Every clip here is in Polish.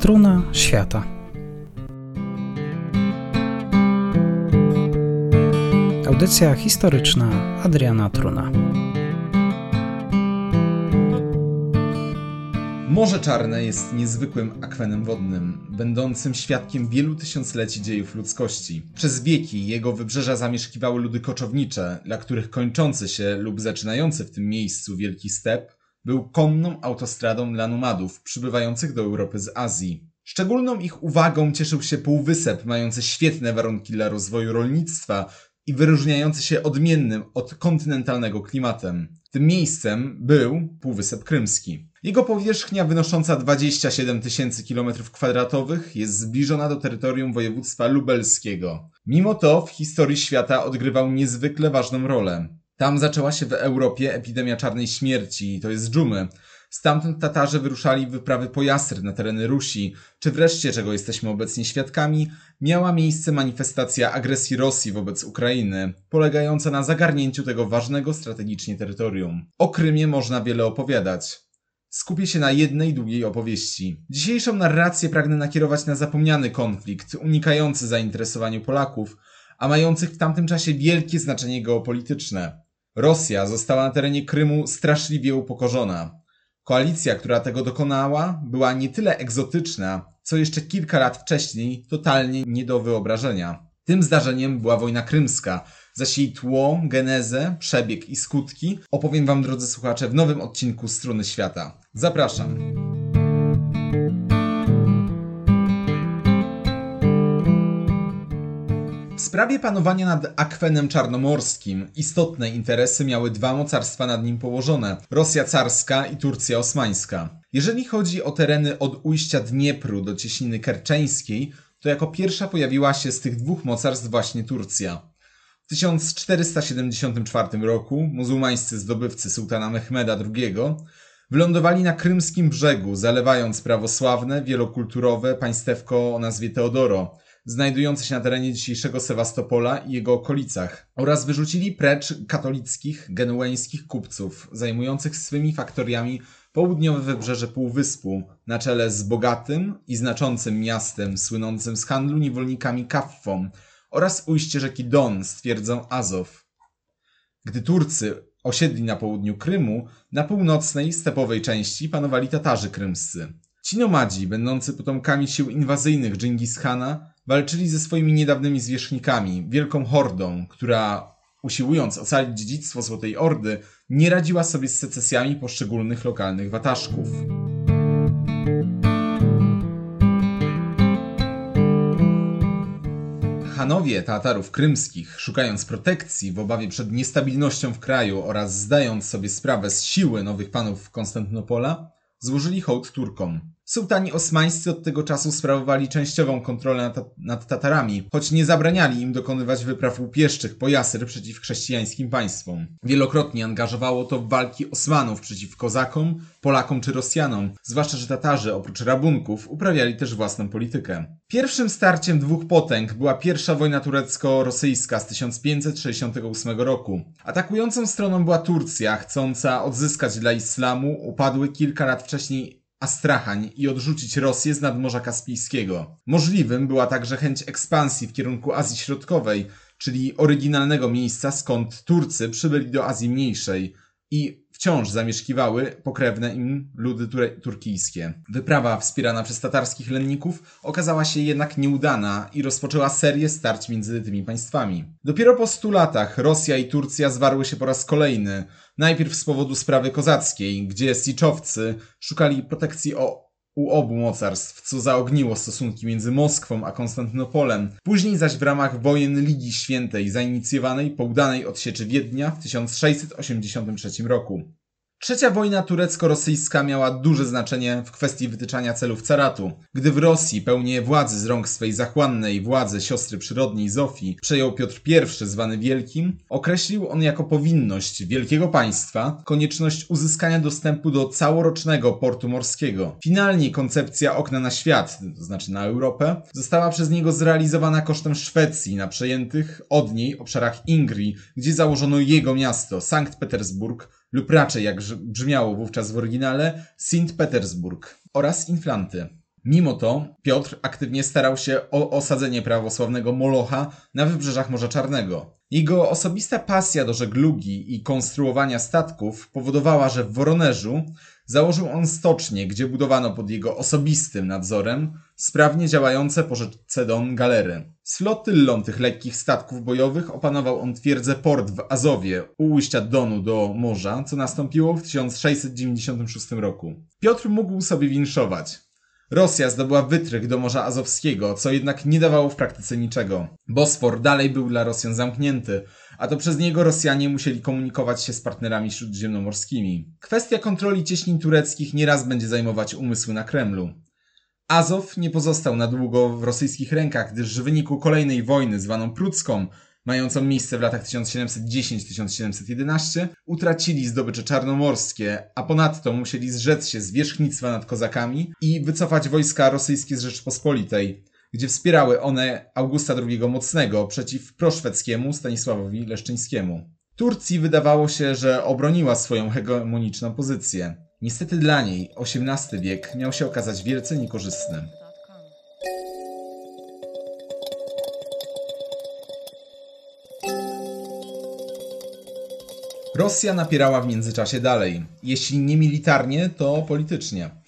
Struna świata. Audycja historyczna Adriana Truna. Morze Czarne jest niezwykłym akwenem wodnym, będącym świadkiem wielu tysiącleci dziejów ludzkości. Przez wieki jego wybrzeża zamieszkiwały ludy koczownicze, dla których kończący się lub zaczynający w tym miejscu wielki step był konną autostradą dla nomadów przybywających do Europy z Azji. Szczególną ich uwagą cieszył się półwysep mający świetne warunki dla rozwoju rolnictwa i wyróżniający się odmiennym od kontynentalnego klimatem. Tym miejscem był Półwysep Krymski. Jego powierzchnia wynosząca 27 tysięcy km2 jest zbliżona do terytorium województwa lubelskiego. Mimo to w historii świata odgrywał niezwykle ważną rolę. Tam zaczęła się w Europie epidemia czarnej śmierci, to jest dżumy. Stamtąd Tatarzy wyruszali w wyprawy po Jasr na tereny Rusi, czy wreszcie, czego jesteśmy obecnie świadkami, miała miejsce manifestacja agresji Rosji wobec Ukrainy, polegająca na zagarnięciu tego ważnego strategicznie terytorium. O Krymie można wiele opowiadać. Skupię się na jednej długiej opowieści. Dzisiejszą narrację pragnę nakierować na zapomniany konflikt, unikający zainteresowaniu Polaków, a mających w tamtym czasie wielkie znaczenie geopolityczne. Rosja została na terenie Krymu straszliwie upokorzona. Koalicja, która tego dokonała, była nie tyle egzotyczna, co jeszcze kilka lat wcześniej totalnie nie do wyobrażenia. Tym zdarzeniem była wojna krymska, zaś jej tło, genezę, przebieg i skutki opowiem Wam, drodzy słuchacze, w nowym odcinku Struny Świata. Zapraszam. Sprawie panowania nad akwenem czarnomorskim istotne interesy miały dwa mocarstwa nad nim położone Rosja carska i Turcja osmańska. Jeżeli chodzi o tereny od ujścia Dniepru do cieśniny kerczeńskiej, to jako pierwsza pojawiła się z tych dwóch mocarstw właśnie Turcja. W 1474 roku muzułmańscy zdobywcy sułtana Mehmeda II wylądowali na krymskim brzegu, zalewając prawosławne, wielokulturowe państewko o nazwie Teodoro, znajdujące się na terenie dzisiejszego Sewastopola i jego okolicach oraz wyrzucili precz katolickich, genueńskich kupców zajmujących swymi faktoriami południowe wybrzeże Półwyspu na czele z bogatym i znaczącym miastem słynącym z handlu niewolnikami Kaffą oraz ujście rzeki Don z twierdzą Azow. Gdy Turcy osiedli na południu Krymu, na północnej, stepowej części panowali Tatarzy krymscy. Ci nomadzi, będący potomkami sił inwazyjnych Dżingis Khana, walczyli ze swoimi niedawnymi zwierzchnikami, wielką hordą, która, usiłując ocalić dziedzictwo Złotej Ordy, nie radziła sobie z secesjami poszczególnych lokalnych wataszków. Hanowie Tatarów krymskich, szukając protekcji w obawie przed niestabilnością w kraju oraz zdając sobie sprawę z siły nowych panów Konstantynopola, złożyli hołd Turkom. Sułtani osmańscy od tego czasu sprawowali częściową kontrolę nad, nad, Tatarami, choć nie zabraniali im dokonywać wypraw łupieszczych po Jasr przeciw chrześcijańskim państwom. Wielokrotnie angażowało to w walki Osmanów przeciw Kozakom, Polakom czy Rosjanom, zwłaszcza, że Tatarzy oprócz rabunków uprawiali też własną politykę. Pierwszym starciem dwóch potęg była pierwsza wojna turecko-rosyjska z 1568 roku. Atakującą stroną była Turcja, chcąca odzyskać dla islamu upadły kilka lat wcześniej Astrachań i odrzucić Rosję z nadmorza Kaspijskiego. Możliwym była także chęć ekspansji w kierunku Azji Środkowej, czyli oryginalnego miejsca, skąd Turcy przybyli do Azji Mniejszej i wciąż zamieszkiwały pokrewne im ludy turkijskie. Wyprawa wspierana przez tatarskich lenników okazała się jednak nieudana i rozpoczęła serię starć między tymi państwami. Dopiero po stu latach Rosja i Turcja zwarły się po raz kolejny, najpierw z powodu sprawy kozackiej, gdzie Siczowcy szukali protekcji o u obu mocarstw, co zaogniło stosunki między Moskwą a Konstantynopolem, później zaś w ramach wojen Ligi Świętej zainicjowanej po udanej odsieczy Wiednia w 1683 roku. Trzecia wojna turecko-rosyjska miała duże znaczenie w kwestii wytyczania celów caratu. Gdy w Rosji pełnię władzy z rąk swej zachłannej władzy siostry przyrodniej Zofii przejął Piotr I zwany Wielkim, określił on jako powinność wielkiego państwa konieczność uzyskania dostępu do całorocznego portu morskiego. Finalnie koncepcja okna na świat, to znaczy na Europę, została przez niego zrealizowana kosztem Szwecji na przejętych od niej obszarach Ingrii, gdzie założono jego miasto, Sankt Petersburg, lub raczej jak brzmiało wówczas w oryginale Sint Petersburg oraz Inflanty. Mimo to Piotr aktywnie starał się o osadzenie prawosławnego Molocha na wybrzeżach Morza Czarnego. Jego osobista pasja do żeglugi i konstruowania statków powodowała, że w Woronerzu założył on stocznię, gdzie budowano pod jego osobistym nadzorem sprawnie działające po rzece Don galery. Z flotyllą tych lekkich statków bojowych opanował on twierdzę port w Azowie u ujścia Donu do morza, co nastąpiło w 1696 roku. Piotr mógł sobie winszować. Rosja zdobyła wytrych do Morza Azowskiego, co jednak nie dawało w praktyce niczego. Bosfor dalej był dla Rosjan zamknięty, a to przez niego Rosjanie musieli komunikować się z partnerami śródziemnomorskimi. Kwestia kontroli cieśnin tureckich nieraz będzie zajmować umysły na Kremlu. Azow nie pozostał na długo w rosyjskich rękach, gdyż w wyniku kolejnej wojny zwaną prucką mającą miejsce w latach 1710-1711, utracili zdobycze czarnomorskie, a ponadto musieli zrzec się zwierzchnictwa nad kozakami i wycofać wojska rosyjskie z Rzeczpospolitej, gdzie wspierały one Augusta II Mocnego przeciw proszwedzkiemu Stanisławowi Leszczyńskiemu. Turcji wydawało się, że obroniła swoją hegemoniczną pozycję. Niestety dla niej XVIII wiek miał się okazać wielce niekorzystny. Rosja napierała w międzyczasie dalej, jeśli nie militarnie, to politycznie.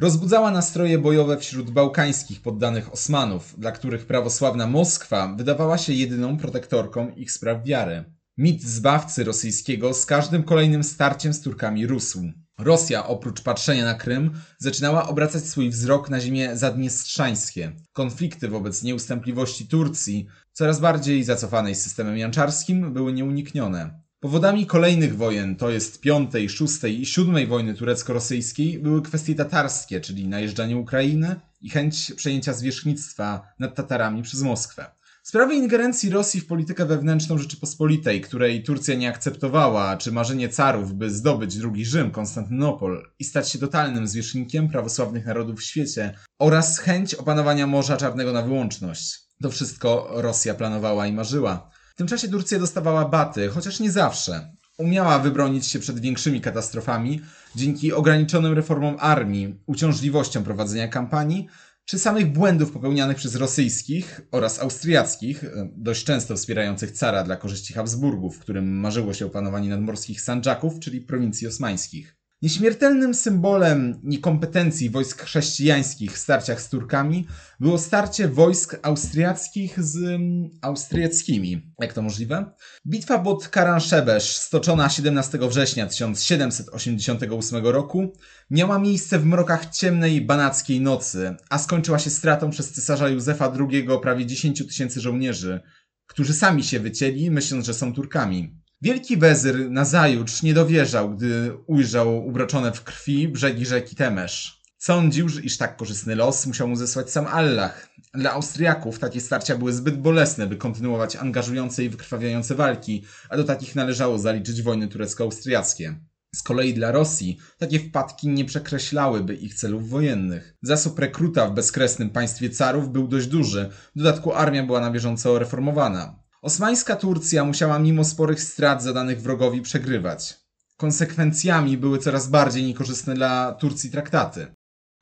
Rozbudzała nastroje bojowe wśród bałkańskich poddanych Osmanów, dla których prawosławna Moskwa wydawała się jedyną protektorką ich spraw wiary. Mit zbawcy rosyjskiego z każdym kolejnym starciem z Turkami rósł. Rosja, oprócz patrzenia na Krym, zaczynała obracać swój wzrok na ziemię zadniestrzańskie. Konflikty wobec nieustępliwości Turcji, coraz bardziej zacofanej systemem janczarskim, były nieuniknione. Powodami kolejnych wojen, to jest piątej, szóstej i siódmej wojny turecko-rosyjskiej, były kwestie tatarskie, czyli najeżdżanie Ukrainy i chęć przejęcia zwierzchnictwa nad Tatarami przez Moskwę. Sprawy ingerencji Rosji w politykę wewnętrzną Rzeczypospolitej, której Turcja nie akceptowała, czy marzenie carów, by zdobyć drugi Rzym, Konstantynopol i stać się totalnym zwierzchnikiem prawosławnych narodów w świecie, oraz chęć opanowania Morza Czarnego na wyłączność. To wszystko Rosja planowała i marzyła. Tym czasie Turcja dostawała baty, chociaż nie zawsze. Umiała wybronić się przed większymi katastrofami dzięki ograniczonym reformom armii, uciążliwościom prowadzenia kampanii, czy samych błędów popełnianych przez rosyjskich oraz austriackich, dość często wspierających cara dla korzyści Habsburgów, którym marzyło się opanowanie nadmorskich Sandżaków, czyli prowincji osmańskich. Nieśmiertelnym symbolem niekompetencji wojsk chrześcijańskich w starciach z Turkami było starcie wojsk austriackich z mm, austriackimi. Jak to możliwe? Bitwa pod Karanszebesz, stoczona 17 września 1788 roku, miała miejsce w mrokach ciemnej banackiej nocy, a skończyła się stratą przez cesarza Józefa II prawie 10 tysięcy żołnierzy, którzy sami się wycięli, myśląc, że są Turkami. Wielki wezyr nazajutrz nie dowierzał, gdy ujrzał ubroczone w krwi brzegi rzeki Temesz. Sądził, iż tak korzystny los musiał mu zesłać sam Allah. Dla Austriaków takie starcia były zbyt bolesne, by kontynuować angażujące i wykrwawiające walki, a do takich należało zaliczyć wojny turecko-austriackie. Z kolei dla Rosji takie wpadki nie przekreślałyby ich celów wojennych. Zasób rekruta w bezkresnym państwie carów był dość duży, w dodatku armia była na bieżąco reformowana. Osmańska Turcja musiała mimo sporych strat zadanych wrogowi przegrywać. Konsekwencjami były coraz bardziej niekorzystne dla Turcji traktaty.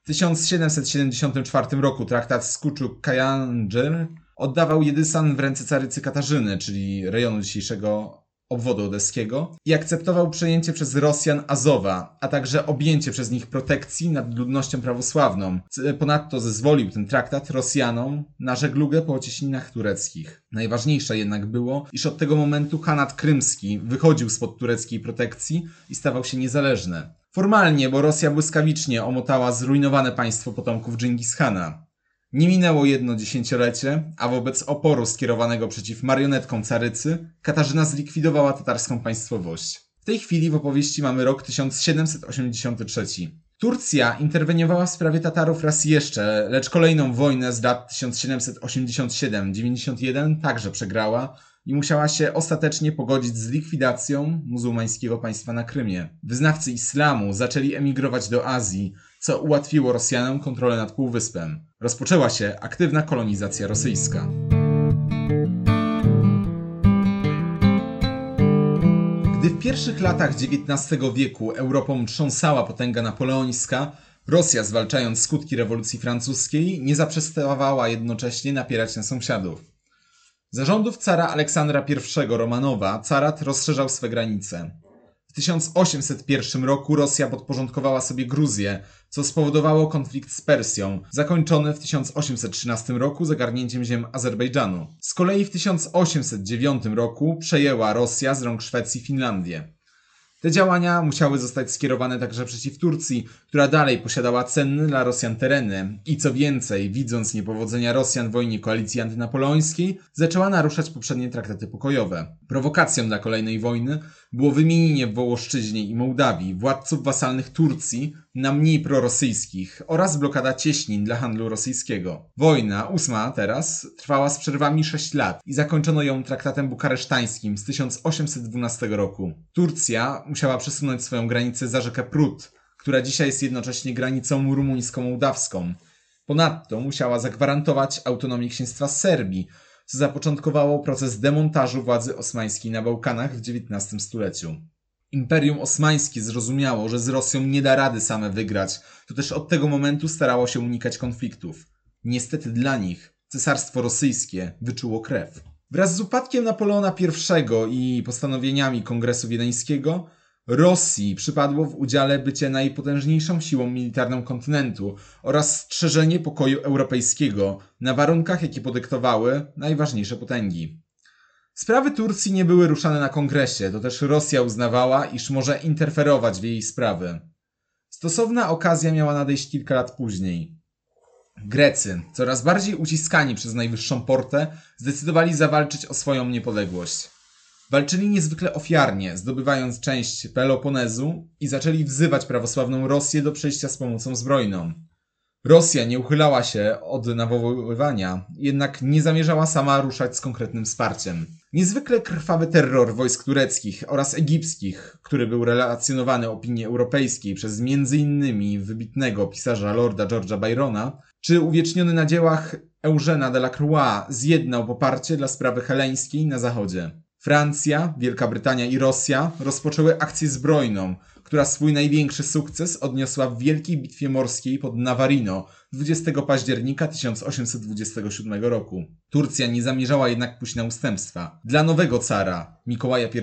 W 1774 roku traktat z Kuczuk-Kajanżer oddawał Jedysan w ręce carycy Katarzyny, czyli rejonu dzisiejszego obwodu odeskiego i akceptował przejęcie przez Rosjan Azowa, a także objęcie przez nich protekcji nad ludnością prawosławną. Ponadto zezwolił ten traktat Rosjanom na żeglugę po cieśninach tureckich. Najważniejsze jednak było, iż od tego momentu Hanat Krymski wychodził spod tureckiej protekcji i stawał się niezależny. Formalnie, bo Rosja błyskawicznie omotała zrujnowane państwo potomków Dżingis Khana. Nie minęło jedno dziesięciolecie, a wobec oporu skierowanego przeciw marionetkom carycy, Katarzyna zlikwidowała tatarską państwowość. W tej chwili w opowieści mamy rok 1783. Turcja interweniowała w sprawie Tatarów raz jeszcze, lecz kolejną wojnę z lat 1787-91 także przegrała i musiała się ostatecznie pogodzić z likwidacją muzułmańskiego państwa na Krymie. Wyznawcy islamu zaczęli emigrować do Azji, co ułatwiło Rosjanom kontrolę nad półwyspem. Rozpoczęła się aktywna kolonizacja rosyjska. Gdy w pierwszych latach XIX wieku Europą trząsała potęga napoleońska, Rosja, zwalczając skutki rewolucji francuskiej, nie zaprzestawała jednocześnie napierać na sąsiadów. Zarządów cara Aleksandra I Romanowa carat rozszerzał swe granice. W 1801 roku Rosja podporządkowała sobie Gruzję, co spowodowało konflikt z Persją, zakończony w 1813 roku zagarnięciem ziem Azerbejdżanu. Z kolei w 1809 roku przejęła Rosja z rąk Szwecji Finlandię. Te działania musiały zostać skierowane także przeciw Turcji, która dalej posiadała cenne dla Rosjan tereny i co więcej, widząc niepowodzenia Rosjan w wojnie koalicji antynapoleońskiej, zaczęła naruszać poprzednie traktaty pokojowe. Prowokacją dla kolejnej wojny było wymienienie w Wołoszczyźnie i Mołdawii władców wasalnych Turcji na mniej prorosyjskich oraz blokada cieśnin dla handlu rosyjskiego. Wojna, ósma teraz, trwała z przerwami 6 lat i zakończono ją traktatem bukaresztańskim z 1812 roku. Turcja musiała przesunąć swoją granicę za rzekę Prut, która dzisiaj jest jednocześnie granicą rumuńsko-mołdawską. Ponadto musiała zagwarantować autonomię księstwa Serbii, co zapoczątkowało proces demontażu władzy osmańskiej na Bałkanach w XIX stuleciu. Imperium Osmańskie zrozumiało, że z Rosją nie da rady same wygrać, to też od tego momentu starało się unikać konfliktów. Niestety dla nich Cesarstwo Rosyjskie wyczuło krew. Wraz z upadkiem Napoleona I i postanowieniami Kongresu Wiedeńskiego Rosji przypadło w udziale bycie najpotężniejszą siłą militarną kontynentu oraz strzeżenie pokoju europejskiego na warunkach, jakie podyktowały najważniejsze potęgi. Sprawy Turcji nie były ruszane na kongresie, to też Rosja uznawała, iż może interferować w jej sprawy. Stosowna okazja miała nadejść kilka lat później. Grecy, coraz bardziej uciskani przez najwyższą portę, zdecydowali zawalczyć o swoją niepodległość. Walczyli niezwykle ofiarnie, zdobywając część Peloponezu i zaczęli wzywać prawosławną Rosję do przejścia z pomocą zbrojną. Rosja nie uchylała się od nawoływania, jednak nie zamierzała sama ruszać z konkretnym wsparciem. Niezwykle krwawy terror wojsk tureckich oraz egipskich, który był relacjonowany opinii europejskiej przez m.in. wybitnego pisarza Lorda George'a Byrona, czy uwieczniony na dziełach Eugena de la Croix, zjednał poparcie dla sprawy heleńskiej na zachodzie. Francja, Wielka Brytania i Rosja rozpoczęły akcję zbrojną, która swój największy sukces odniosła w Wielkiej Bitwie Morskiej pod Navarino 20 października 1827 roku. Turcja nie zamierzała jednak pójść na ustępstwa. Dla nowego cara, Mikołaja I,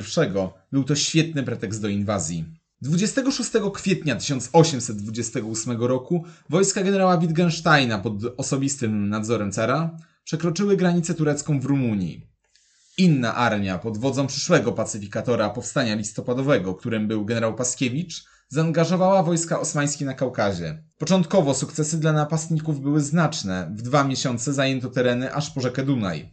był to świetny pretekst do inwazji. 26 kwietnia 1828 roku wojska generała Wittgensteina pod osobistym nadzorem cara przekroczyły granicę turecką w Rumunii. Inna armia pod wodzą przyszłego pacyfikatora powstania listopadowego, którym był generał Paskiewicz, zaangażowała wojska osmańskie na Kaukazie. Początkowo sukcesy dla napastników były znaczne. W dwa miesiące zajęto tereny aż po rzekę Dunaj.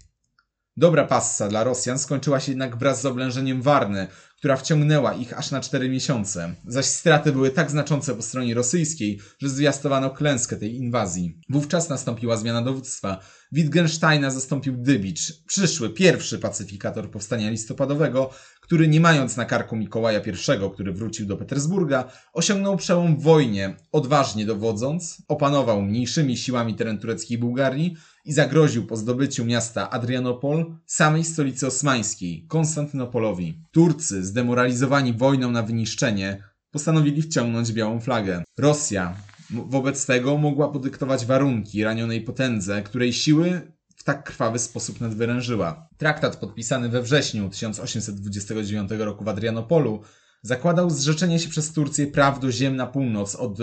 Dobra passa dla Rosjan skończyła się jednak wraz z oblężeniem Warny, która wciągnęła ich aż na cztery miesiące. Zaś straty były tak znaczące po stronie rosyjskiej, że zwiastowano klęskę tej inwazji. Wówczas nastąpiła zmiana dowództwa. Wittgensteina zastąpił Dybicz, przyszły pierwszy pacyfikator powstania listopadowego, który nie mając na karku Mikołaja I, który wrócił do Petersburga, osiągnął przełom w wojnie, odważnie dowodząc, opanował mniejszymi siłami teren tureckiej Bułgarii i zagroził po zdobyciu miasta Adrianopol samej stolicy osmańskiej, Konstantynopolowi. Turcy, zdemoralizowani wojną na wyniszczenie, postanowili wciągnąć białą flagę. Rosja wobec tego mogła podyktować warunki ranionej potędze, której siły w tak krwawy sposób nadwyrężyła. Traktat podpisany we wrześniu 1829 roku w Adrianopolu zakładał zrzeczenie się przez Turcję praw do ziem na północ od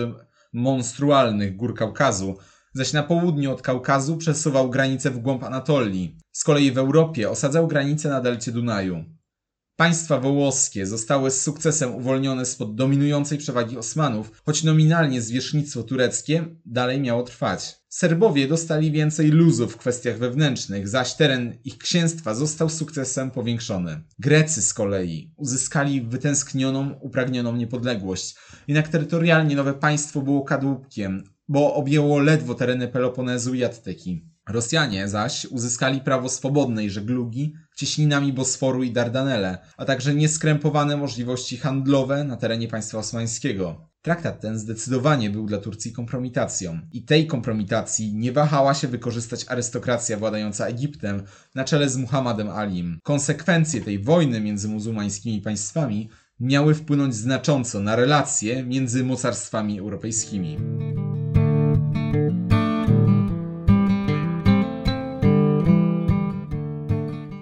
monstrualnych gór Kaukazu, zaś na południu od Kaukazu przesuwał granice w głąb Anatolii. Z kolei w Europie osadzał granice na delcie Dunaju. Państwa wołoskie zostały z sukcesem uwolnione spod dominującej przewagi Osmanów, choć nominalnie zwierzchnictwo tureckie dalej miało trwać. Serbowie dostali więcej luzu w kwestiach wewnętrznych, zaś teren ich księstwa został sukcesem powiększony. Grecy z kolei uzyskali wytęsknioną, upragnioną niepodległość. Jednak terytorialnie nowe państwo było kadłubkiem, bo objęło ledwo tereny Peloponezu i Attyki. Rosjanie zaś uzyskali prawo swobodnej żeglugi cieśninami Bosforu i Dardanelle, a także nieskrępowane możliwości handlowe na terenie państwa osmańskiego. Traktat ten zdecydowanie był dla Turcji kompromitacją i tej kompromitacji nie wahała się wykorzystać arystokracja władająca Egiptem na czele z Muhammadem Alim. Konsekwencje tej wojny między muzułmańskimi państwami miały wpłynąć znacząco na relacje między mocarstwami europejskimi.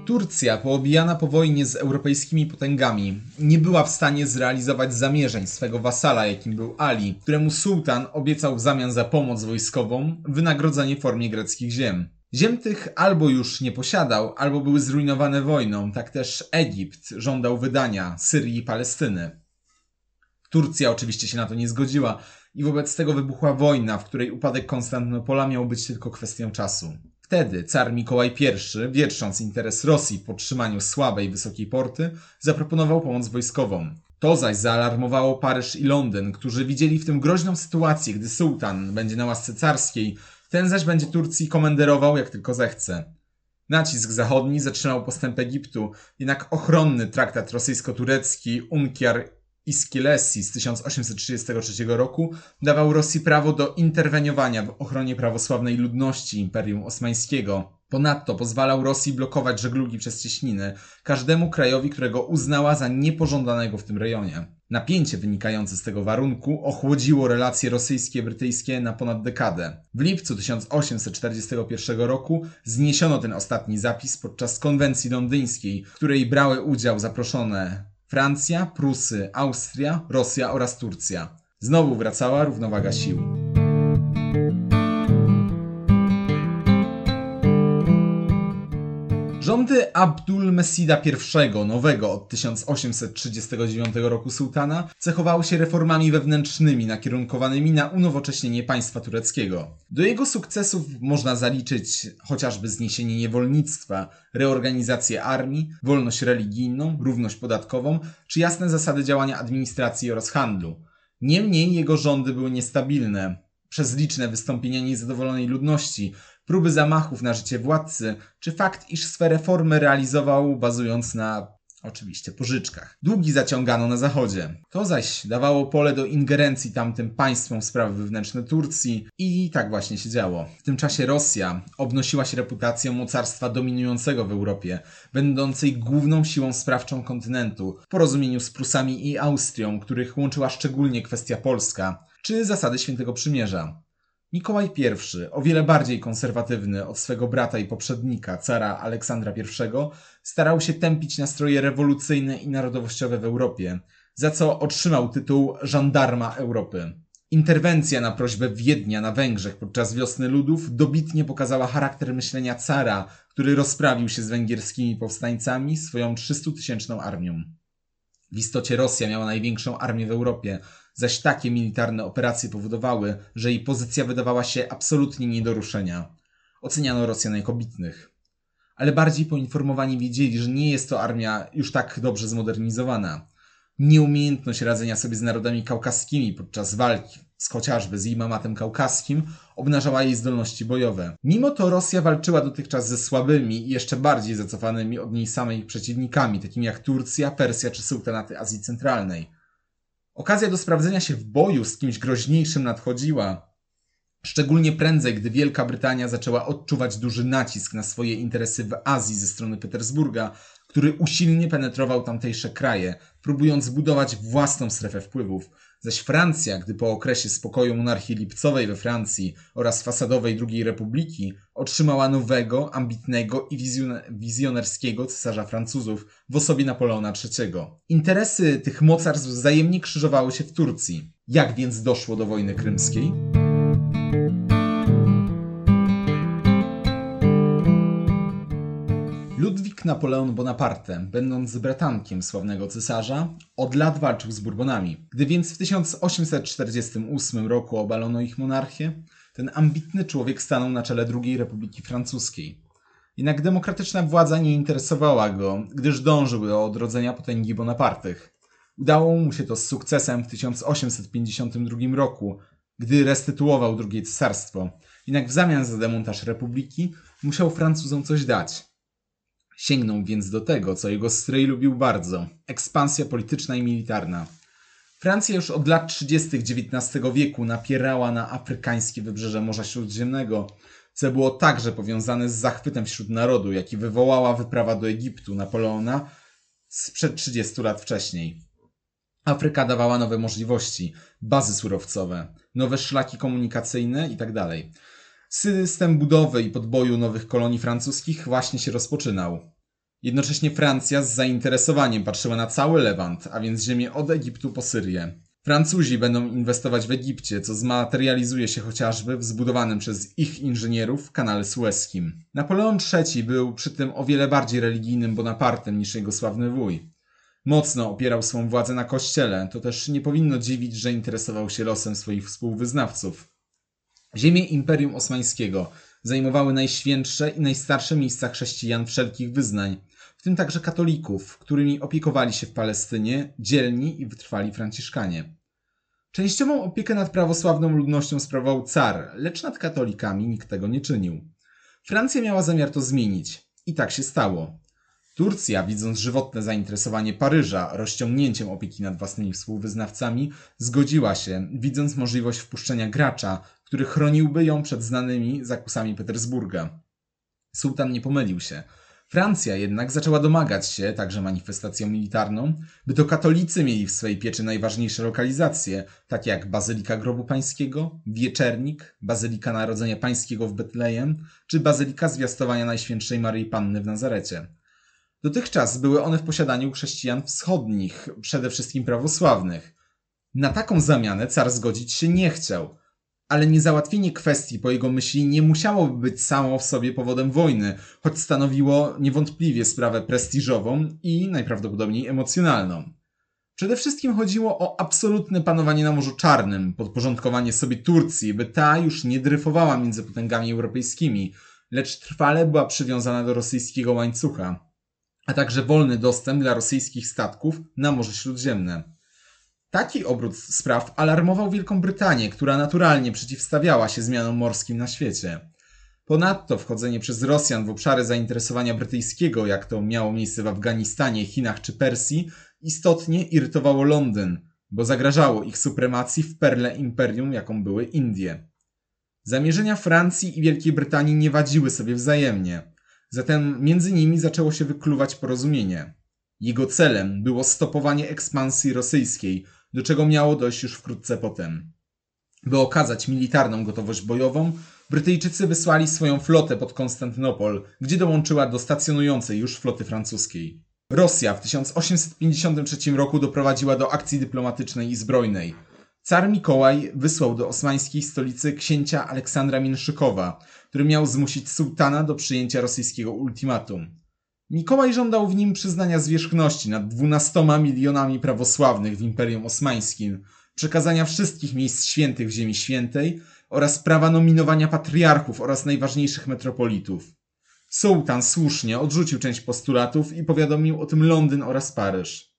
Turcja, poobijana po wojnie z europejskimi potęgami, nie była w stanie zrealizować zamierzeń swego wasala, jakim był Ali, któremu sułtan obiecał w zamian za pomoc wojskową wynagrodzenie w formie greckich ziem. Ziem tych albo już nie posiadał, albo były zrujnowane wojną, tak też Egipt żądał wydania Syrii i Palestyny. Turcja oczywiście się na to nie zgodziła i wobec tego wybuchła wojna, w której upadek Konstantynopola miał być tylko kwestią czasu. Wtedy car Mikołaj I, wietrząc interes Rosji w podtrzymaniu słabej, wysokiej porty, zaproponował pomoc wojskową. To zaś zaalarmowało Paryż i Londyn, którzy widzieli w tym groźną sytuację, gdy sułtan będzie na łasce carskiej, ten zaś będzie Turcji komenderował jak tylko zechce. Nacisk zachodni zatrzymał postęp Egiptu, jednak ochronny traktat rosyjsko-turecki Unkiar Iskilesi z 1833 roku dawał Rosji prawo do interweniowania w ochronie prawosławnej ludności Imperium Osmańskiego. Ponadto pozwalał Rosji blokować żeglugi przez cieśniny każdemu krajowi, którego uznała za niepożądanego w tym rejonie. Napięcie wynikające z tego warunku ochłodziło relacje rosyjskie-brytyjskie na ponad dekadę. W lipcu 1841 roku zniesiono ten ostatni zapis podczas konwencji londyńskiej, w której brały udział zaproszone Francja, Prusy, Austria, Rosja oraz Turcja. Znowu wracała równowaga sił. Rządy Abdul Mesida I, nowego od 1839 roku sułtana, cechowały się reformami wewnętrznymi nakierunkowanymi na unowocześnienie państwa tureckiego. Do jego sukcesów można zaliczyć chociażby zniesienie niewolnictwa, reorganizację armii, wolność religijną, równość podatkową czy jasne zasady działania administracji oraz handlu. Niemniej jego rządy były niestabilne, przez liczne wystąpienia niezadowolonej ludności, próby zamachów na życie władcy, czy fakt, iż swe reformy realizował bazując na oczywiście pożyczkach. Długi zaciągano na zachodzie. To zaś dawało pole do ingerencji tamtym państwom w sprawy wewnętrzne Turcji i tak właśnie się działo. W tym czasie Rosja obnosiła się reputacją mocarstwa dominującego w Europie, będącej główną siłą sprawczą kontynentu, w porozumieniu z Prusami i Austrią, których łączyła szczególnie kwestia polska, czy zasady Świętego Przymierza. Mikołaj I, o wiele bardziej konserwatywny od swego brata i poprzednika, cara Aleksandra I, starał się tępić nastroje rewolucyjne i narodowościowe w Europie, za co otrzymał tytuł żandarma Europy. Interwencja na prośbę Wiednia na Węgrzech podczas wiosny ludów dobitnie pokazała charakter myślenia cara, który rozprawił się z węgierskimi powstańcami swoją 300-tysięczną armią. W istocie Rosja miała największą armię w Europie, zaś takie militarne operacje powodowały, że jej pozycja wydawała się absolutnie nie do ruszenia. Oceniano Rosjan jako bitnych. Ale bardziej poinformowani wiedzieli, że nie jest to armia już tak dobrze zmodernizowana. Nieumiejętność radzenia sobie z narodami kaukaskimi podczas walki z chociażby z Imamatem Kaukaskim obnażała jej zdolności bojowe. Mimo to Rosja walczyła dotychczas ze słabymi i jeszcze bardziej zacofanymi od niej samej przeciwnikami, takimi jak Turcja, Persja czy sułtanaty Azji Centralnej. Okazja do sprawdzenia się w boju z kimś groźniejszym nadchodziła. Szczególnie prędzej, gdy Wielka Brytania zaczęła odczuwać duży nacisk na swoje interesy w Azji ze strony Petersburga, który usilnie penetrował tamtejsze kraje, próbując zbudować własną strefę wpływów. Zaś Francja, gdy po okresie spokoju monarchii lipcowej we Francji oraz fasadowej II Republiki otrzymała nowego, ambitnego i wizjonerskiego cesarza Francuzów w osobie Napoleona III. Interesy tych mocarstw wzajemnie krzyżowały się w Turcji. Jak więc doszło do wojny krymskiej? Napoleon Bonaparte, będąc bratankiem sławnego cesarza, od lat walczył z Bourbonami. Gdy więc w 1848 roku obalono ich monarchię, ten ambitny człowiek stanął na czele II Republiki Francuskiej. Jednak demokratyczna władza nie interesowała go, gdyż dążył do odrodzenia potęgi Bonapartych. Udało mu się to z sukcesem w 1852 roku, gdy restytuował drugie cesarstwo. Jednak w zamian za demontaż republiki musiał Francuzom coś dać. Sięgnął więc do tego, co jego stryj lubił bardzo ekspansja polityczna i militarna. Francja już od lat 30. XIX wieku napierała na afrykańskie wybrzeże Morza Śródziemnego, co było także powiązane z zachwytem wśród narodu, jaki wywołała wyprawa do Egiptu Napoleona sprzed 30 lat wcześniej. Afryka dawała nowe możliwości, bazy surowcowe, nowe szlaki komunikacyjne itd. System budowy i podboju nowych kolonii francuskich właśnie się rozpoczynał. Jednocześnie Francja z zainteresowaniem patrzyła na cały Lewant, a więc ziemię od Egiptu po Syrię. Francuzi będą inwestować w Egipcie, co zmaterializuje się chociażby w zbudowanym przez ich inżynierów kanale sueskim. Napoleon III był przy tym o wiele bardziej religijnym Bonapartem niż jego sławny wuj. Mocno opierał swą władzę na kościele, to też nie powinno dziwić, że interesował się losem swoich współwyznawców. Ziemie Imperium Osmańskiego zajmowały najświętsze i najstarsze miejsca chrześcijan wszelkich wyznań, w tym także katolików, którymi opiekowali się w Palestynie dzielni i wytrwali Franciszkanie. Częściową opiekę nad prawosławną ludnością sprawował car, lecz nad katolikami nikt tego nie czynił. Francja miała zamiar to zmienić i tak się stało. Turcja, widząc żywotne zainteresowanie Paryża rozciągnięciem opieki nad własnymi współwyznawcami, zgodziła się, widząc możliwość wpuszczenia gracza, który chroniłby ją przed znanymi zakusami Petersburga. Sułtan nie pomylił się. Francja jednak zaczęła domagać się, także manifestacją militarną, by to katolicy mieli w swej pieczy najważniejsze lokalizacje, takie jak Bazylika Grobu Pańskiego, Wieczernik, Bazylika Narodzenia Pańskiego w Betlejem, czy Bazylika Zwiastowania Najświętszej Maryi Panny w Nazarecie. Dotychczas były one w posiadaniu chrześcijan wschodnich, przede wszystkim prawosławnych. Na taką zamianę car zgodzić się nie chciał, ale niezałatwienie kwestii po jego myśli nie musiałoby być samo w sobie powodem wojny, choć stanowiło niewątpliwie sprawę prestiżową i najprawdopodobniej emocjonalną. Przede wszystkim chodziło o absolutne panowanie na Morzu Czarnym, podporządkowanie sobie Turcji, by ta już nie dryfowała między potęgami europejskimi, lecz trwale była przywiązana do rosyjskiego łańcucha, a także wolny dostęp dla rosyjskich statków na Morze Śródziemne. Taki obrót spraw alarmował Wielką Brytanię, która naturalnie przeciwstawiała się zmianom morskim na świecie. Ponadto wchodzenie przez Rosjan w obszary zainteresowania brytyjskiego, jak to miało miejsce w Afganistanie, Chinach czy Persji, istotnie irytowało Londyn, bo zagrażało ich supremacji w perle imperium, jaką były Indie. Zamierzenia Francji i Wielkiej Brytanii nie wadziły sobie wzajemnie, zatem między nimi zaczęło się wykluwać porozumienie. Jego celem było stopowanie ekspansji rosyjskiej, do czego miało dojść już wkrótce potem. By okazać militarną gotowość bojową, Brytyjczycy wysłali swoją flotę pod Konstantynopol, gdzie dołączyła do stacjonującej już floty francuskiej. Rosja w 1853 roku doprowadziła do akcji dyplomatycznej i zbrojnej. Car Mikołaj wysłał do osmańskiej stolicy księcia Aleksandra Mięszykowa, który miał zmusić sułtana do przyjęcia rosyjskiego ultimatum. Mikołaj żądał w nim przyznania zwierzchności nad dwunastoma milionami prawosławnych w Imperium Osmańskim, przekazania wszystkich miejsc świętych w Ziemi Świętej oraz prawa nominowania patriarchów oraz najważniejszych metropolitów. Sułtan słusznie odrzucił część postulatów i powiadomił o tym Londyn oraz Paryż.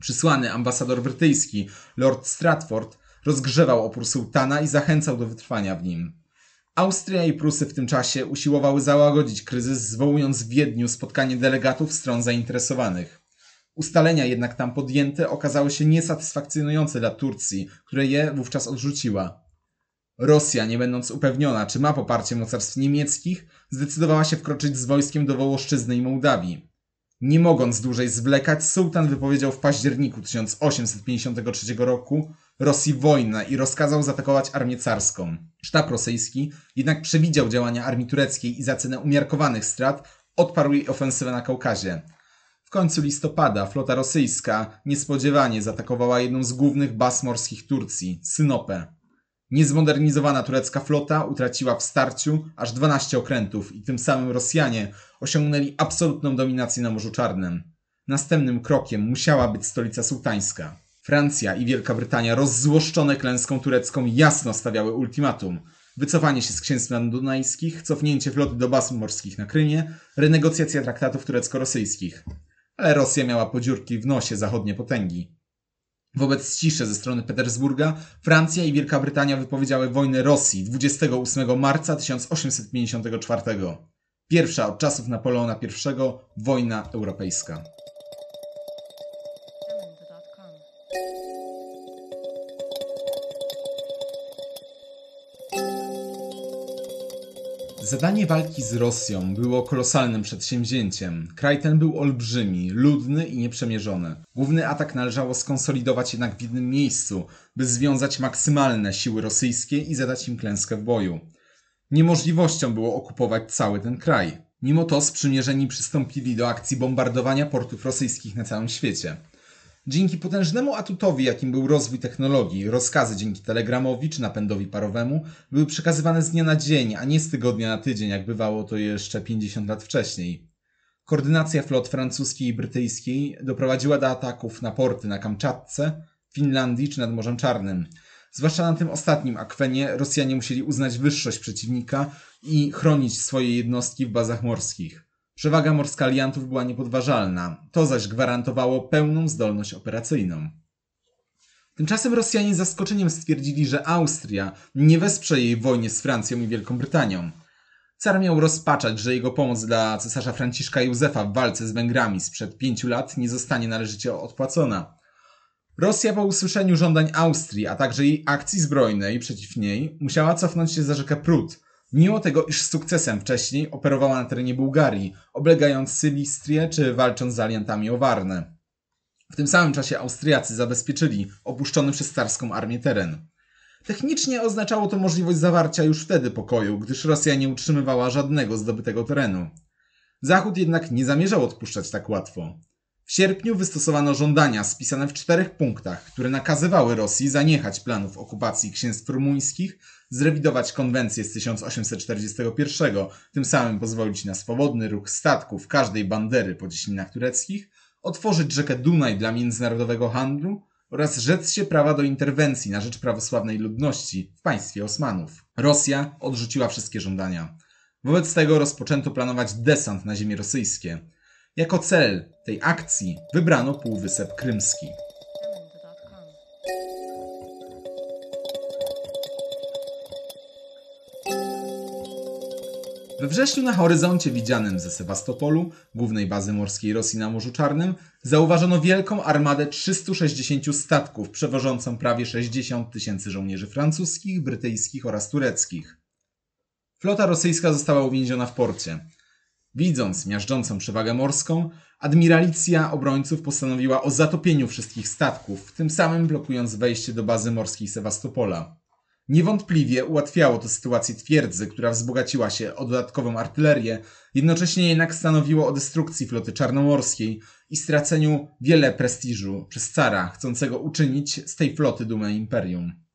Przysłany ambasador brytyjski, Lord Stratford, rozgrzewał opór sułtana i zachęcał do wytrwania w nim. Austria i Prusy w tym czasie usiłowały załagodzić kryzys, zwołując w Wiedniu spotkanie delegatów stron zainteresowanych. Ustalenia jednak tam podjęte okazały się niesatysfakcjonujące dla Turcji, która je wówczas odrzuciła. Rosja, nie będąc upewniona, czy ma poparcie mocarstw niemieckich, zdecydowała się wkroczyć z wojskiem do Wołoszczyzny i Mołdawii. Nie mogąc dłużej zwlekać, sułtan wypowiedział w październiku 1853 roku Rosji wojnę i rozkazał zaatakować armię carską. Sztab rosyjski jednak przewidział działania armii tureckiej i za cenę umiarkowanych strat odparł jej ofensywę na Kaukazie. W końcu listopada flota rosyjska niespodziewanie zaatakowała jedną z głównych baz morskich Turcji, Synopę. Niezmodernizowana turecka flota utraciła w starciu aż 12 okrętów i tym samym Rosjanie osiągnęli absolutną dominację na Morzu Czarnym. Następnym krokiem musiała być stolica sułtańska. Francja i Wielka Brytania, rozzłoszczone klęską turecką, jasno stawiały ultimatum. Wycofanie się z księstw dunajskich, cofnięcie floty do baz morskich na Krymie, renegocjacja traktatów turecko-rosyjskich. Ale Rosja miała podziurki w nosie zachodnie potęgi. Wobec ciszy ze strony Petersburga, Francja i Wielka Brytania wypowiedziały wojnę Rosji 28 marca 1854. Pierwsza od czasów Napoleona I wojna europejska. Zadanie walki z Rosją było kolosalnym przedsięwzięciem. Kraj ten był olbrzymi, ludny i nieprzemierzony. Główny atak należało skonsolidować jednak w jednym miejscu, by związać maksymalne siły rosyjskie i zadać im klęskę w boju. Niemożliwością było okupować cały ten kraj. Mimo to sprzymierzeni przystąpili do akcji bombardowania portów rosyjskich na całym świecie. Dzięki potężnemu atutowi, jakim był rozwój technologii, rozkazy dzięki telegramowi czy napędowi parowemu były przekazywane z dnia na dzień, a nie z tygodnia na tydzień, jak bywało to jeszcze 50 lat wcześniej. Koordynacja flot francuskiej i brytyjskiej doprowadziła do ataków na porty na Kamczatce, Finlandii czy nad Morzem Czarnym. Zwłaszcza na tym ostatnim akwenie Rosjanie musieli uznać wyższość przeciwnika i chronić swoje jednostki w bazach morskich. Przewaga morska aliantów była niepodważalna, to zaś gwarantowało pełną zdolność operacyjną. Tymczasem Rosjanie z zaskoczeniem stwierdzili, że Austria nie wesprze jej w wojnie z Francją i Wielką Brytanią. Car miał rozpaczać, że jego pomoc dla cesarza Franciszka Józefa w walce z Węgrami sprzed pięciu lat nie zostanie należycie odpłacona. Rosja po usłyszeniu żądań Austrii, a także jej akcji zbrojnej przeciw niej, musiała cofnąć się za rzekę Prut, mimo tego, iż z sukcesem wcześniej operowała na terenie Bułgarii, oblegając Sylistrię czy walcząc z aliantami o Warnę. W tym samym czasie Austriacy zabezpieczyli opuszczony przez carską armię teren. Technicznie oznaczało to możliwość zawarcia już wtedy pokoju, gdyż Rosja nie utrzymywała żadnego zdobytego terenu. Zachód jednak nie zamierzał odpuszczać tak łatwo. W sierpniu wystosowano żądania spisane w czterech punktach, które nakazywały Rosji zaniechać planów okupacji księstw rumuńskich, zrewidować konwencję z 1841, tym samym pozwolić na swobodny ruch statków każdej bandery po cieśninach tureckich, otworzyć rzekę Dunaj dla międzynarodowego handlu oraz rzec się prawa do interwencji na rzecz prawosławnej ludności w państwie Osmanów. Rosja odrzuciła wszystkie żądania. Wobec tego rozpoczęto planować desant na ziemie rosyjskie – jako cel tej akcji wybrano Półwysep Krymski. We wrześniu na horyzoncie widzianym ze Sewastopolu, głównej bazy morskiej Rosji na Morzu Czarnym, zauważono wielką armadę 360 statków przewożącą prawie 60 tysięcy żołnierzy francuskich, brytyjskich oraz tureckich. Flota rosyjska została uwięziona w porcie. Widząc miażdżącą przewagę morską, admiralicja obrońców postanowiła o zatopieniu wszystkich statków, tym samym blokując wejście do bazy morskiej Sewastopola. Niewątpliwie ułatwiało to sytuację twierdzy, która wzbogaciła się o dodatkową artylerię, jednocześnie jednak stanowiło o destrukcji floty czarnomorskiej i straceniu wiele prestiżu przez cara, chcącego uczynić z tej floty dumę imperium.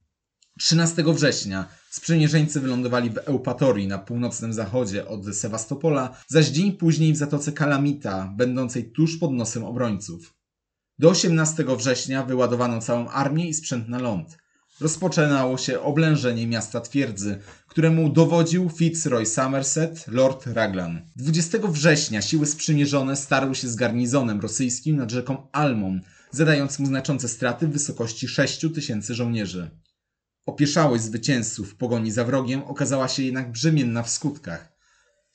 13 września sprzymierzeńcy wylądowali w Eupatorii na północnym zachodzie od Sewastopola, zaś dzień później w zatoce Kalamita, będącej tuż pod nosem obrońców. Do 18 września wyładowano całą armię i sprzęt na ląd. Rozpoczynało się oblężenie miasta twierdzy, któremu dowodził Fitzroy Somerset, Lord Raglan. 20 września siły sprzymierzone starły się z garnizonem rosyjskim nad rzeką Almon, zadając mu znaczące straty w wysokości 6 tysięcy żołnierzy. Opieszałość zwycięzców w pogoni za wrogiem okazała się jednak brzemienna w skutkach.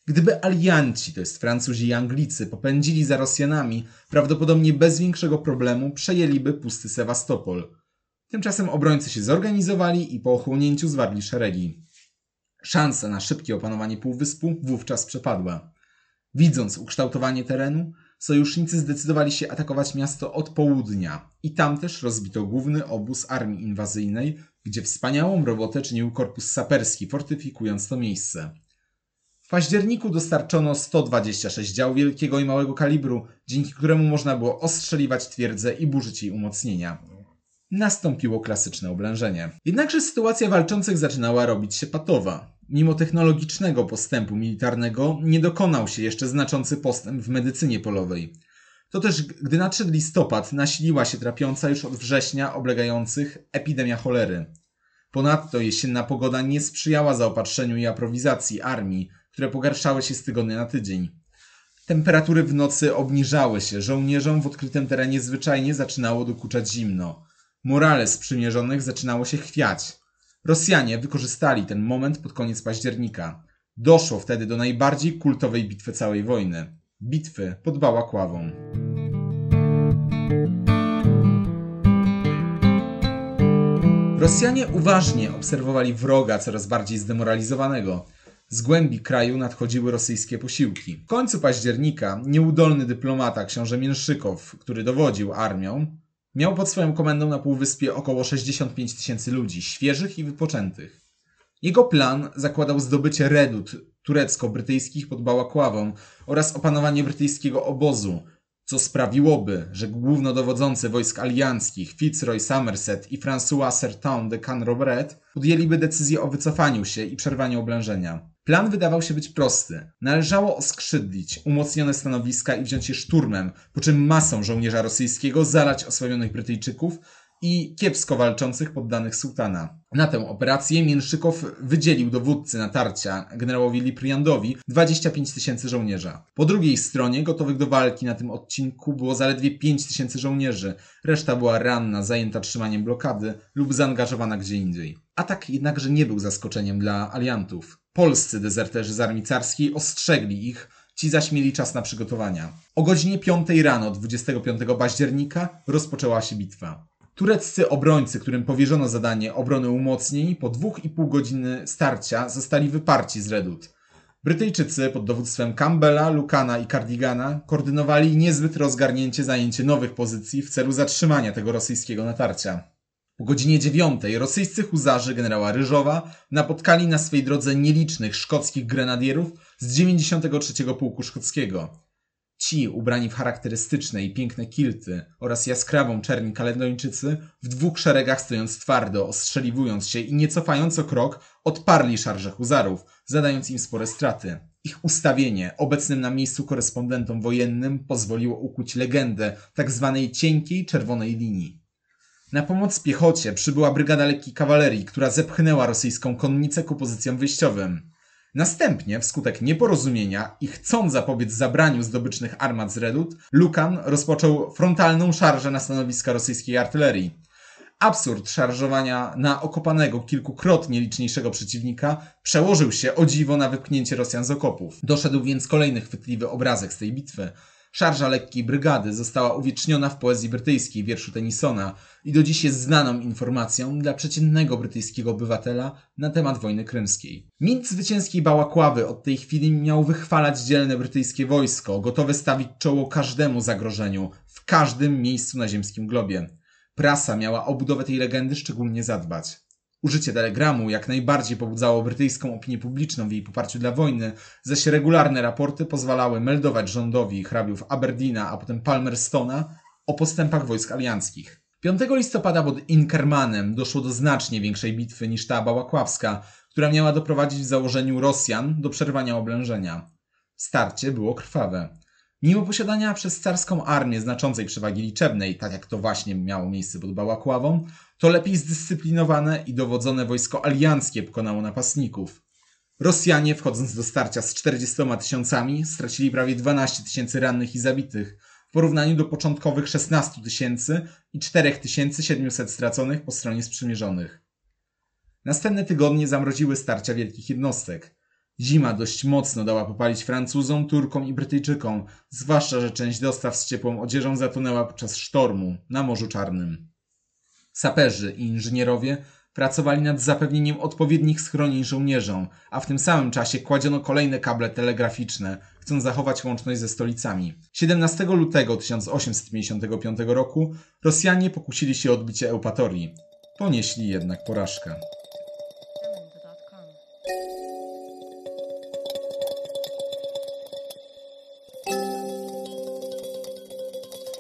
Gdyby alianci, to jest Francuzi i Anglicy, popędzili za Rosjanami, prawdopodobnie bez większego problemu przejęliby pusty Sewastopol. Tymczasem obrońcy się zorganizowali i po ochłonięciu zwarli szeregi. Szansa na szybkie opanowanie półwyspu wówczas przepadła. Widząc ukształtowanie terenu, sojusznicy zdecydowali się atakować miasto od południa i tam też rozbito główny obóz armii inwazyjnej, gdzie wspaniałą robotę czynił korpus saperski, fortyfikując to miejsce. W październiku dostarczono 126 dział wielkiego i małego kalibru, dzięki któremu można było ostrzeliwać twierdzę i burzyć jej umocnienia. Nastąpiło klasyczne oblężenie. Jednakże sytuacja walczących zaczynała robić się patowa. Mimo technologicznego postępu militarnego nie dokonał się jeszcze znaczący postęp w medycynie polowej. To też, gdy nadszedł listopad, nasiliła się trapiąca już od września oblegających epidemia cholery. Ponadto jesienna pogoda nie sprzyjała zaopatrzeniu i aprowizacji armii, które pogarszały się z tygodnia na tydzień. Temperatury w nocy obniżały się, żołnierzom w odkrytym terenie zwyczajnie zaczynało dokuczać zimno. Morale sprzymierzonych zaczynało się chwiać. Rosjanie wykorzystali ten moment pod koniec października. Doszło wtedy do najbardziej kultowej bitwy całej wojny bitwy pod Bałakławą. Rosjanie uważnie obserwowali wroga coraz bardziej zdemoralizowanego. Z głębi kraju nadchodziły rosyjskie posiłki. W końcu października nieudolny dyplomata książę Mięszykow, który dowodził armią, miał pod swoją komendą na półwyspie około 65 tysięcy ludzi, świeżych i wypoczętych. Jego plan zakładał zdobycie redut turecko-brytyjskich pod Bałakławą oraz opanowanie brytyjskiego obozu, co sprawiłoby, że głównodowodzący wojsk alianckich Fitzroy Somerset i François Serton de Canrobret podjęliby decyzję o wycofaniu się i przerwaniu oblężenia. Plan wydawał się być prosty. Należało oskrzydlić umocnione stanowiska i wziąć je szturmem, po czym masą żołnierza rosyjskiego zalać osłabionych Brytyjczyków i kiepsko walczących poddanych sułtana. Na tę operację Mięszykow wydzielił dowódcy natarcia generałowi Lipriandowi 25 tysięcy żołnierza. Po drugiej stronie gotowych do walki na tym odcinku było zaledwie 5 tysięcy żołnierzy, reszta była ranna, zajęta trzymaniem blokady lub zaangażowana gdzie indziej. Atak jednakże nie był zaskoczeniem dla aliantów. Polscy dezerterzy z armii carskiej ostrzegli ich, ci zaś mieli czas na przygotowania. O godzinie 5 rano 25 października rozpoczęła się bitwa. Tureccy obrońcy, którym powierzono zadanie obrony umocnień, po dwóch i pół godziny starcia zostali wyparci z redut. Brytyjczycy pod dowództwem Campbella, Lukana i Cardigana koordynowali niezbyt rozgarnięcie zajęcie nowych pozycji w celu zatrzymania tego rosyjskiego natarcia. Po godzinie dziewiątej rosyjscy huzarzy generała Ryżowa napotkali na swej drodze nielicznych szkockich grenadierów z 93 Pułku Szkockiego. Ci, ubrani w charakterystyczne i piękne kilty oraz jaskrawą czerni kalendończycy, w dwóch szeregach stojąc twardo, ostrzeliwując się i nie cofając o krok, odparli szarże huzarów, zadając im spore straty. Ich ustawienie obecnym na miejscu korespondentom wojennym pozwoliło ukuć legendę tak zwanej cienkiej czerwonej linii. Na pomoc piechocie przybyła brygada lekkiej kawalerii, która zepchnęła rosyjską konnicę ku pozycjom wyjściowym. Następnie, wskutek nieporozumienia i chcąc zapobiec zabraniu zdobycznych armat z Redut, Lukan rozpoczął frontalną szarżę na stanowiska rosyjskiej artylerii. Absurd szarżowania na okopanego kilkukrotnie liczniejszego przeciwnika przełożył się o dziwo na wypchnięcie Rosjan z okopów. Doszedł więc kolejny chwytliwy obrazek z tej bitwy – Szarża lekkiej brygady została uwieczniona w poezji brytyjskiej wierszu Tennysona i do dziś jest znaną informacją dla przeciętnego brytyjskiego obywatela na temat wojny krymskiej. Mit zwycięskiej Bałakławy od tej chwili miał wychwalać dzielne brytyjskie wojsko, gotowe stawić czoło każdemu zagrożeniu, w każdym miejscu na ziemskim globie. Prasa miała o budowę tej legendy szczególnie zadbać. Użycie telegramu jak najbardziej pobudzało brytyjską opinię publiczną w jej poparciu dla wojny, zaś regularne raporty pozwalały meldować rządowi hrabiów Aberdeena, a potem Palmerstona o postępach wojsk alianckich. 5 listopada pod Inkermanem doszło do znacznie większej bitwy niż ta bałakławska, która miała doprowadzić w założeniu Rosjan do przerwania oblężenia. Starcie było krwawe. Mimo posiadania przez carską armię znaczącej przewagi liczebnej, tak jak to właśnie miało miejsce pod Bałakławą, to lepiej zdyscyplinowane i dowodzone wojsko alianckie pokonało napastników. Rosjanie, wchodząc do starcia z 40 tysiącami, stracili prawie 12 tysięcy rannych i zabitych, w porównaniu do początkowych 16 tysięcy i 4700 straconych po stronie sprzymierzonych. Następne tygodnie zamroziły starcia wielkich jednostek. Zima dość mocno dała popalić Francuzom, Turkom i Brytyjczykom, zwłaszcza, że część dostaw z ciepłą odzieżą zatonęła podczas sztormu na Morzu Czarnym. Saperzy i inżynierowie pracowali nad zapewnieniem odpowiednich schronień żołnierzom, a w tym samym czasie kładziono kolejne kable telegraficzne, chcąc zachować łączność ze stolicami. 17 lutego 1855 roku Rosjanie pokusili się o odbicie Eupatorii. Ponieśli jednak porażkę.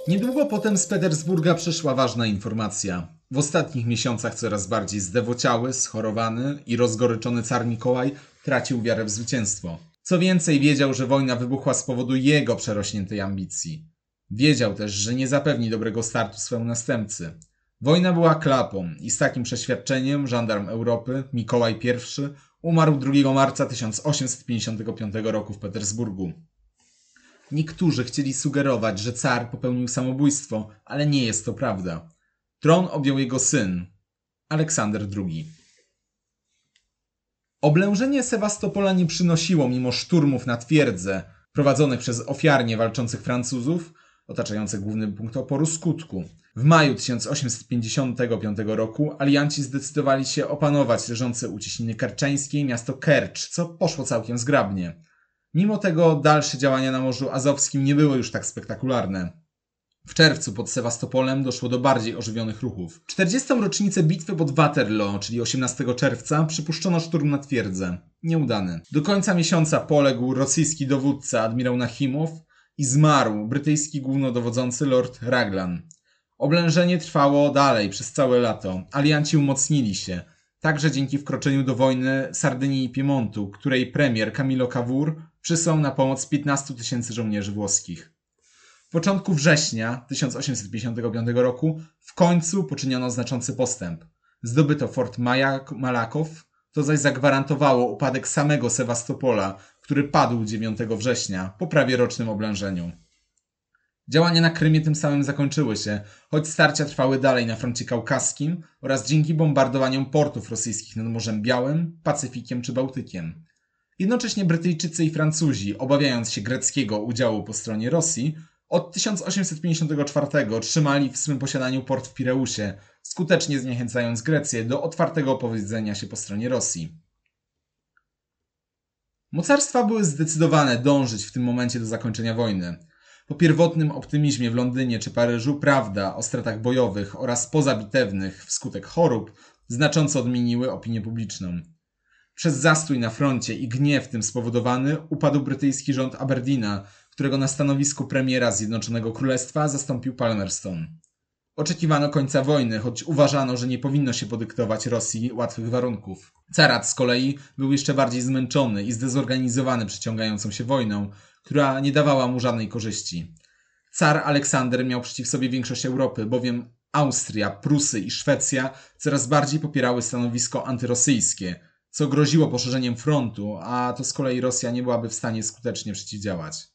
Niedługo potem z Petersburga przyszła ważna informacja. W ostatnich miesiącach coraz bardziej zdewociały, schorowany i rozgoryczony car Mikołaj tracił wiarę w zwycięstwo. Co więcej, wiedział, że wojna wybuchła z powodu jego przerośniętej ambicji. Wiedział też, że nie zapewni dobrego startu swemu następcy. Wojna była klapą i z takim przeświadczeniem żandarm Europy, Mikołaj I, umarł 2 marca 1855 roku w Petersburgu. Niektórzy chcieli sugerować, że car popełnił samobójstwo, ale nie jest to prawda. Tron objął jego syn, Aleksander II. Oblężenie Sewastopola nie przynosiło, mimo szturmów na twierdzę prowadzonych przez ofiarnie walczących Francuzów, otaczające główny punkt oporu skutku. W maju 1855 roku alianci zdecydowali się opanować leżące u cieśniny kerczeńskiej miasto Kercz, co poszło całkiem zgrabnie. Mimo tego dalsze działania na Morzu Azowskim nie były już tak spektakularne. W czerwcu pod Sewastopolem doszło do bardziej ożywionych ruchów. 40. rocznicę bitwy pod Waterloo, czyli 18 czerwca, przypuszczono szturm na twierdzę. Nieudany. Do końca miesiąca poległ rosyjski dowódca admirał Nachimow i zmarł brytyjski głównodowodzący lord Raglan. Oblężenie trwało dalej przez całe lato. Alianci umocnili się. Także dzięki wkroczeniu do wojny Sardynii i Piemontu, której premier Camillo Cavour przysłał na pomoc 15 tysięcy żołnierzy włoskich. W początku września 1855 roku w końcu poczyniono znaczący postęp. Zdobyto fort Majak Malakow, to zaś zagwarantowało upadek samego Sewastopola, który padł 9 września po prawie rocznym oblężeniu. Działania na Krymie tym samym zakończyły się, choć starcia trwały dalej na froncie kaukaskim oraz dzięki bombardowaniom portów rosyjskich nad Morzem Białym, Pacyfikiem czy Bałtykiem. Jednocześnie Brytyjczycy i Francuzi, obawiając się greckiego udziału po stronie Rosji, od 1854 trzymali w swym posiadaniu port w Pireusie, skutecznie zniechęcając Grecję do otwartego opowiedzenia się po stronie Rosji. Mocarstwa były zdecydowane dążyć w tym momencie do zakończenia wojny. Po pierwotnym optymizmie w Londynie czy Paryżu prawda o stratach bojowych oraz pozabitewnych wskutek chorób znacząco odmieniły opinię publiczną. Przez zastój na froncie i gniew tym spowodowany upadł brytyjski rząd Aberdeena, którego na stanowisku premiera Zjednoczonego Królestwa zastąpił Palmerston. Oczekiwano końca wojny, choć uważano, że nie powinno się podyktować Rosji łatwych warunków. Carat z kolei był jeszcze bardziej zmęczony i zdezorganizowany przeciągającą się wojną, która nie dawała mu żadnej korzyści. Car Aleksander miał przeciw sobie większość Europy, bowiem Austria, Prusy i Szwecja coraz bardziej popierały stanowisko antyrosyjskie, co groziło poszerzeniem frontu, a to z kolei Rosja nie byłaby w stanie skutecznie przeciwdziałać.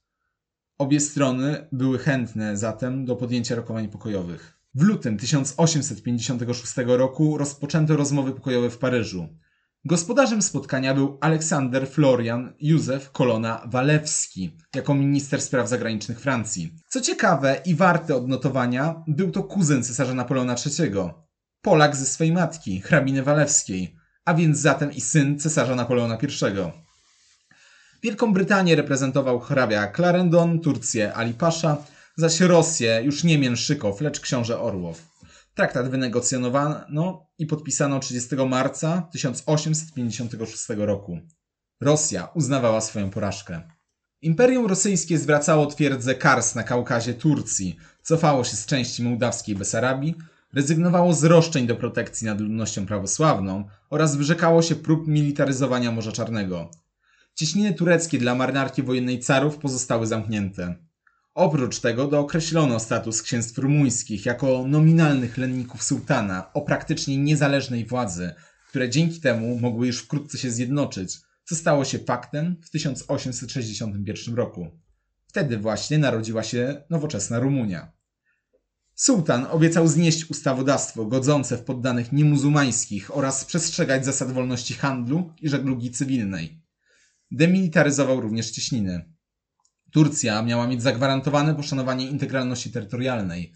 Obie strony były chętne zatem do podjęcia rokowań pokojowych. W lutym 1856 roku rozpoczęto rozmowy pokojowe w Paryżu. Gospodarzem spotkania był Aleksander Florian Józef Kolona Walewski jako minister spraw zagranicznych Francji. Co ciekawe i warte odnotowania, był to kuzyn cesarza Napoleona III, Polak ze swej matki, hrabiny Walewskiej, a więc zatem i syn cesarza Napoleona I. Wielką Brytanię reprezentował hrabia Clarendon, Turcję Ali Pasza, zaś Rosję już nie Mięszykow, lecz książę Orłow. Traktat wynegocjonowano i podpisano 30 marca 1856 roku. Rosja uznawała swoją porażkę. Imperium rosyjskie zwracało twierdzę Kars na Kaukazie Turcji, cofało się z części mołdawskiej Besarabii, rezygnowało z roszczeń do protekcji nad ludnością prawosławną oraz wyrzekało się prób militaryzowania Morza Czarnego. Cieśniny tureckie dla marynarki wojennej carów pozostały zamknięte. Oprócz tego dookreślono status księstw rumuńskich jako nominalnych lenników sułtana o praktycznie niezależnej władzy, które dzięki temu mogły już wkrótce się zjednoczyć, co stało się faktem w 1861 roku. Wtedy właśnie narodziła się nowoczesna Rumunia. Sułtan obiecał znieść ustawodawstwo godzące w poddanych niemuzułmańskich oraz przestrzegać zasad wolności handlu i żeglugi cywilnej. Demilitaryzował również cieśniny. Turcja miała mieć zagwarantowane poszanowanie integralności terytorialnej.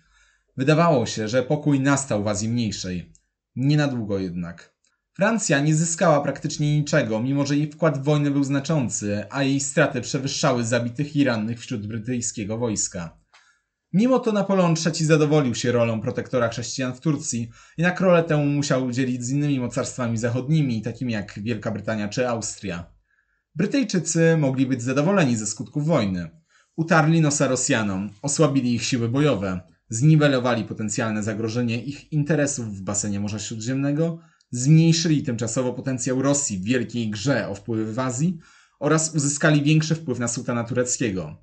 Wydawało się, że pokój nastał w Azji Mniejszej. Nie na długo jednak. Francja nie zyskała praktycznie niczego, mimo że jej wkład w wojnę był znaczący, a jej straty przewyższały zabitych i rannych wśród brytyjskiego wojska. Mimo to Napoleon III zadowolił się rolą protektora chrześcijan w Turcji, jednak rolę tę musiał udzielić z innymi mocarstwami zachodnimi, takimi jak Wielka Brytania czy Austria. Brytyjczycy mogli być zadowoleni ze skutków wojny. Utarli nosa Rosjanom, osłabili ich siły bojowe, zniwelowali potencjalne zagrożenie ich interesów w basenie Morza Śródziemnego, zmniejszyli tymczasowo potencjał Rosji w wielkiej grze o wpływy w Azji oraz uzyskali większy wpływ na sułtana tureckiego.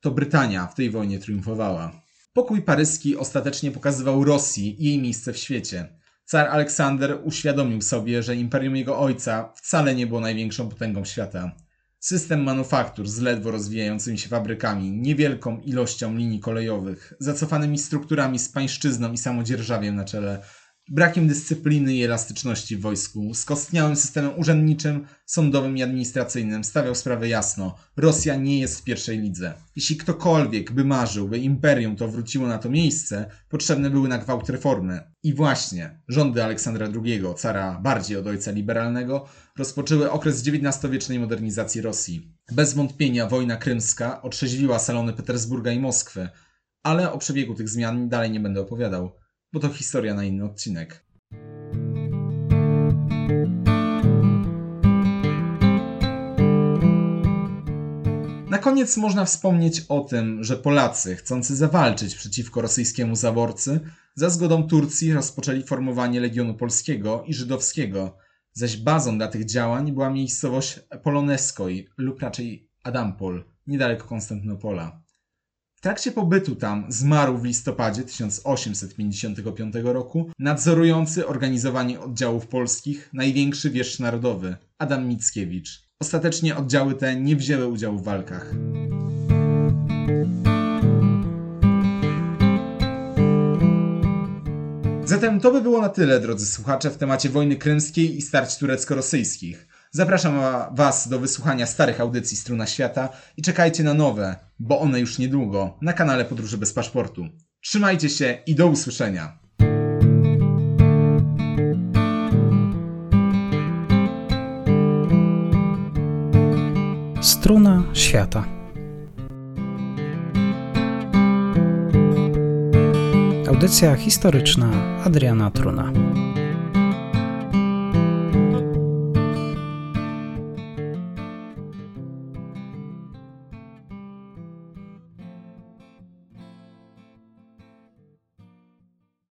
To Brytania w tej wojnie triumfowała. Pokój paryski ostatecznie pokazywał Rosji jej miejsce w świecie – Car Aleksander uświadomił sobie, że imperium jego ojca wcale nie było największą potęgą świata. System manufaktur z ledwo rozwijającymi się fabrykami, niewielką ilością linii kolejowych, zacofanymi strukturami z pańszczyzną i samodzierżawiem na czele, brakiem dyscypliny i elastyczności w wojsku, skostniałym systemem urzędniczym, sądowym i administracyjnym stawiał sprawę jasno. Rosja nie jest w pierwszej lidze. Jeśli ktokolwiek by marzył, by imperium to wróciło na to miejsce, potrzebne były na gwałt reformy. I właśnie rządy Aleksandra II, cara bardziej od ojca liberalnego, rozpoczęły okres XIX-wiecznej modernizacji Rosji. Bez wątpienia wojna krymska otrzeźwiła salony Petersburga i Moskwy, ale o przebiegu tych zmian dalej nie będę opowiadał bo to historia na inny odcinek. Na koniec można wspomnieć o tym, że Polacy, chcący zawalczyć przeciwko rosyjskiemu zaborcy, za zgodą Turcji rozpoczęli formowanie Legionu Polskiego i Żydowskiego, zaś bazą dla tych działań była miejscowość Poloneskoj lub raczej Adampol, niedaleko Konstantynopola. Trakcie pobytu tam zmarł w listopadzie 1855 roku nadzorujący organizowanie oddziałów polskich największy wieszcz narodowy Adam Mickiewicz. Ostatecznie oddziały te nie wzięły udziału w walkach. Zatem to by było na tyle, drodzy słuchacze, w temacie wojny krymskiej i starć turecko-rosyjskich. Zapraszam Was do wysłuchania starych audycji Struna Świata i czekajcie na nowe, bo one już niedługo, na kanale Podróży bez paszportu. Trzymajcie się i do usłyszenia. Struna Świata Audycja historyczna Adriana Truna